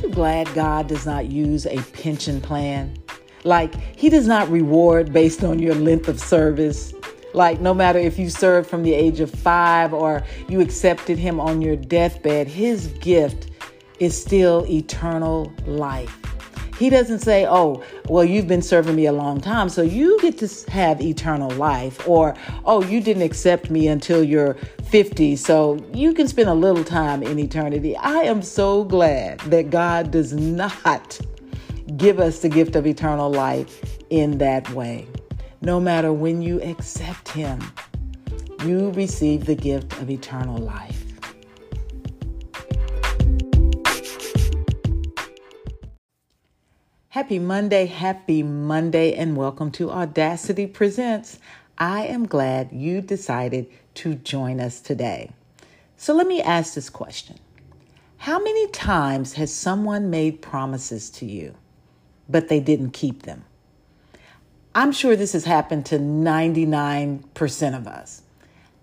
Aren't you glad God does not use a pension plan? Like, He does not reward based on your length of service. Like, no matter if you served from the age of five or you accepted Him on your deathbed, His gift is still eternal life. He doesn't say, oh, well, you've been serving me a long time, so you get to have eternal life. Or, oh, you didn't accept me until you're 50, so you can spend a little time in eternity. I am so glad that God does not give us the gift of eternal life in that way. No matter when you accept Him, you receive the gift of eternal life. Happy Monday, happy Monday, and welcome to Audacity Presents. I am glad you decided to join us today. So let me ask this question How many times has someone made promises to you, but they didn't keep them? I'm sure this has happened to 99% of us.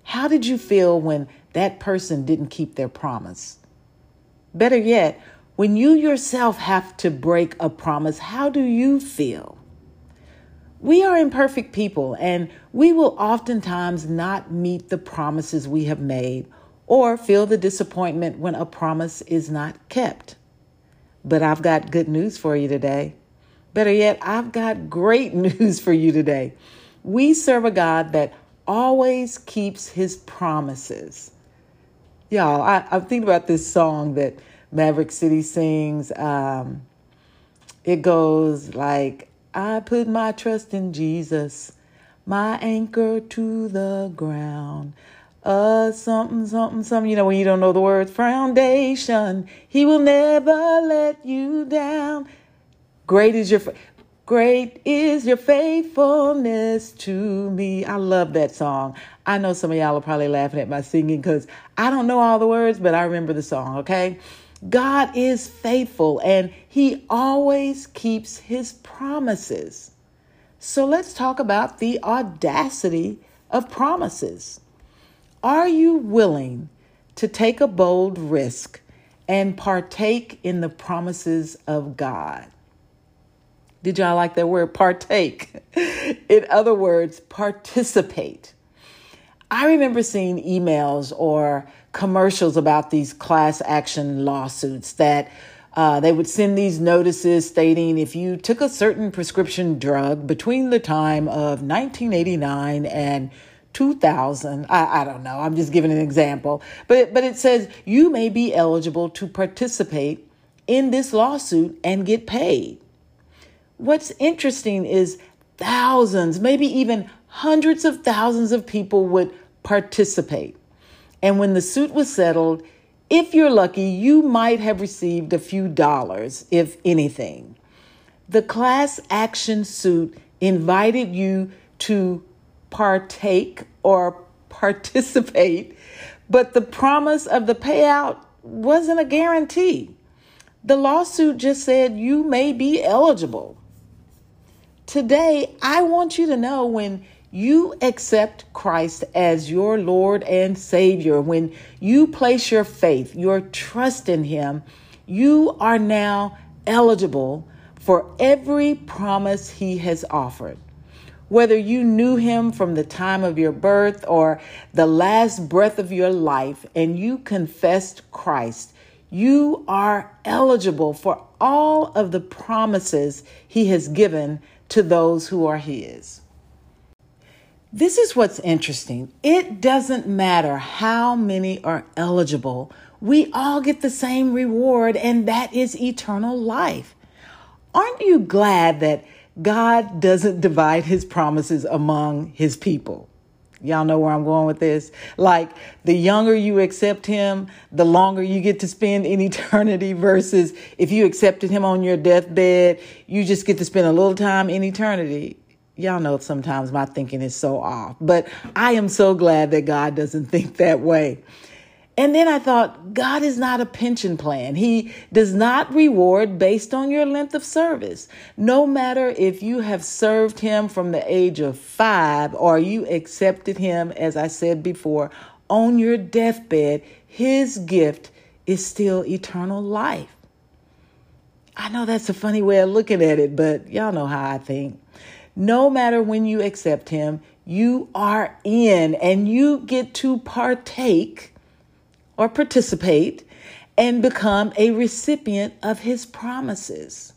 How did you feel when that person didn't keep their promise? Better yet, when you yourself have to break a promise, how do you feel? We are imperfect people and we will oftentimes not meet the promises we have made or feel the disappointment when a promise is not kept. But I've got good news for you today. Better yet, I've got great news for you today. We serve a God that always keeps his promises. Y'all, I, I'm thinking about this song that Maverick City sings. Um, it goes like, I put my trust in Jesus, my anchor to the ground. Uh, something, something, something, you know, when you don't know the words, foundation, he will never let you down. Great is your, great is your faithfulness to me. I love that song. I know some of y'all are probably laughing at my singing because I don't know all the words, but I remember the song, okay? God is faithful and He always keeps His promises. So let's talk about the audacity of promises. Are you willing to take a bold risk and partake in the promises of God? Did y'all like that word partake? in other words, participate. I remember seeing emails or commercials about these class action lawsuits that uh, they would send these notices stating if you took a certain prescription drug between the time of 1989 and 2000 I, I don't know i'm just giving an example but but it says you may be eligible to participate in this lawsuit and get paid. What's interesting is thousands maybe even hundreds of thousands of people would participate and when the suit was settled, if you're lucky, you might have received a few dollars, if anything. The class action suit invited you to partake or participate, but the promise of the payout wasn't a guarantee. The lawsuit just said you may be eligible. Today, I want you to know when you accept Christ as your Lord and Savior, when you place your faith, your trust in Him, you are now eligible for every promise He has offered. Whether you knew Him from the time of your birth or the last breath of your life and you confessed Christ, you are eligible for all of the promises He has given to those who are His. This is what's interesting. It doesn't matter how many are eligible, we all get the same reward, and that is eternal life. Aren't you glad that God doesn't divide his promises among his people? Y'all know where I'm going with this. Like the younger you accept him, the longer you get to spend in eternity versus if you accepted him on your deathbed, you just get to spend a little time in eternity y'all know sometimes my thinking is so off, but I am so glad that God doesn't think that way. And then I thought, God is not a pension plan. He does not reward based on your length of service. No matter if you have served Him from the age of five or you accepted Him, as I said before, on your deathbed, His gift is still eternal life. I know that's a funny way of looking at it, but y'all know how I think. No matter when you accept Him, you are in and you get to partake or participate and become a recipient of His promises.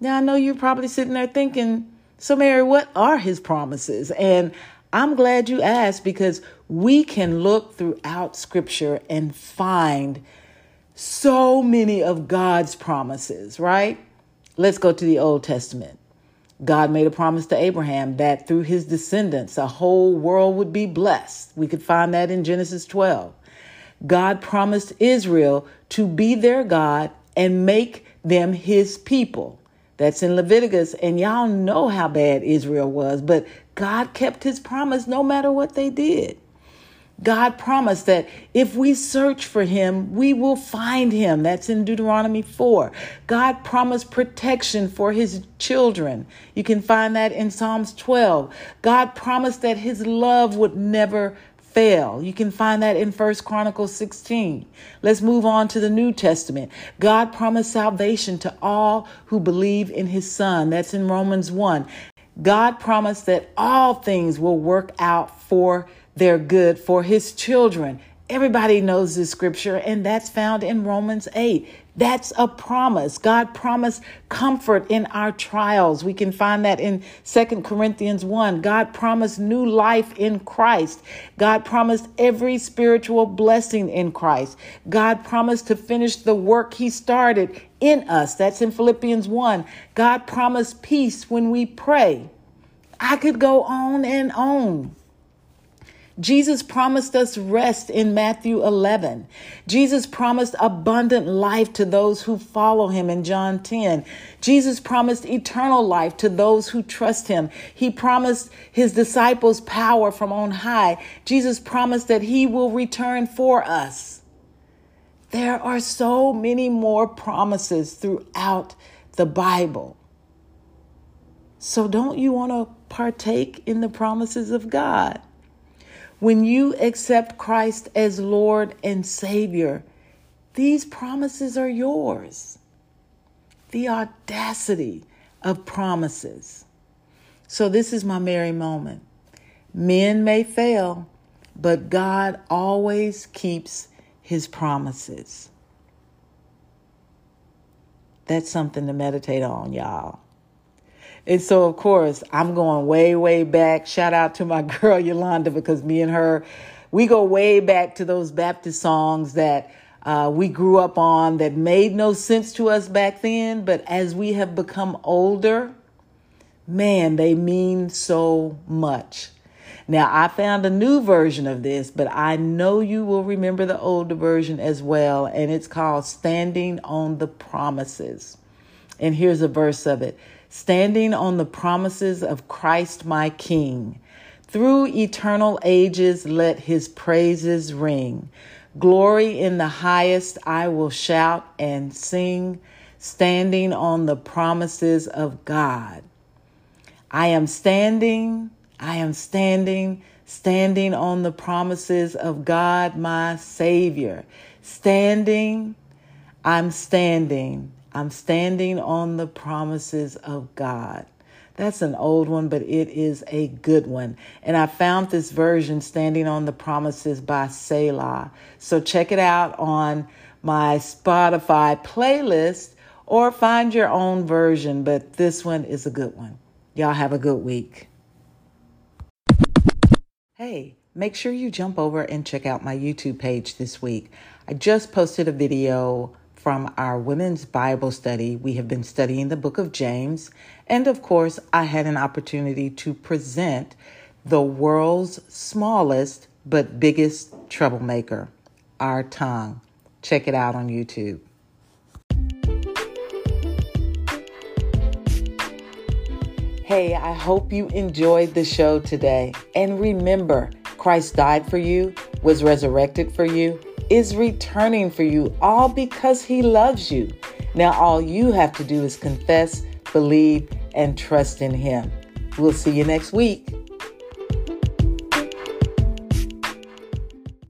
Now, I know you're probably sitting there thinking, so, Mary, what are His promises? And I'm glad you asked because we can look throughout Scripture and find so many of God's promises, right? Let's go to the Old Testament. God made a promise to Abraham that through his descendants, a whole world would be blessed. We could find that in Genesis 12. God promised Israel to be their God and make them his people. That's in Leviticus. And y'all know how bad Israel was, but God kept his promise no matter what they did. God promised that if we search for him, we will find him. That's in Deuteronomy 4. God promised protection for his children. You can find that in Psalms 12. God promised that his love would never fail. You can find that in First Chronicles 16. Let's move on to the New Testament. God promised salvation to all who believe in his son. That's in Romans 1. God promised that all things will work out for they're good for his children. Everybody knows this scripture, and that's found in Romans 8. That's a promise. God promised comfort in our trials. We can find that in Second Corinthians 1. God promised new life in Christ. God promised every spiritual blessing in Christ. God promised to finish the work He started in us. That's in Philippians 1. God promised peace when we pray. I could go on and on. Jesus promised us rest in Matthew 11. Jesus promised abundant life to those who follow him in John 10. Jesus promised eternal life to those who trust him. He promised his disciples power from on high. Jesus promised that he will return for us. There are so many more promises throughout the Bible. So, don't you want to partake in the promises of God? When you accept Christ as Lord and Savior, these promises are yours. The audacity of promises. So, this is my Mary moment. Men may fail, but God always keeps his promises. That's something to meditate on, y'all. And so, of course, I'm going way, way back. Shout out to my girl Yolanda because me and her, we go way back to those Baptist songs that uh, we grew up on that made no sense to us back then. But as we have become older, man, they mean so much. Now, I found a new version of this, but I know you will remember the older version as well. And it's called Standing on the Promises. And here's a verse of it standing on the promises of Christ my King. Through eternal ages, let his praises ring. Glory in the highest, I will shout and sing, standing on the promises of God. I am standing, I am standing, standing on the promises of God, my Savior. Standing, I'm standing I'm standing on the promises of God. That's an old one, but it is a good one. And I found this version, Standing on the Promises by Selah. So check it out on my Spotify playlist or find your own version, but this one is a good one. Y'all have a good week. Hey, make sure you jump over and check out my YouTube page this week. I just posted a video from our women's Bible study. We have been studying the book of James. And of course, I had an opportunity to present the world's smallest but biggest troublemaker, our tongue. Check it out on YouTube. Hey, I hope you enjoyed the show today. And remember, Christ died for you, was resurrected for you is returning for you, all because He loves you. Now, all you have to do is confess, believe, and trust in Him. We'll see you next week.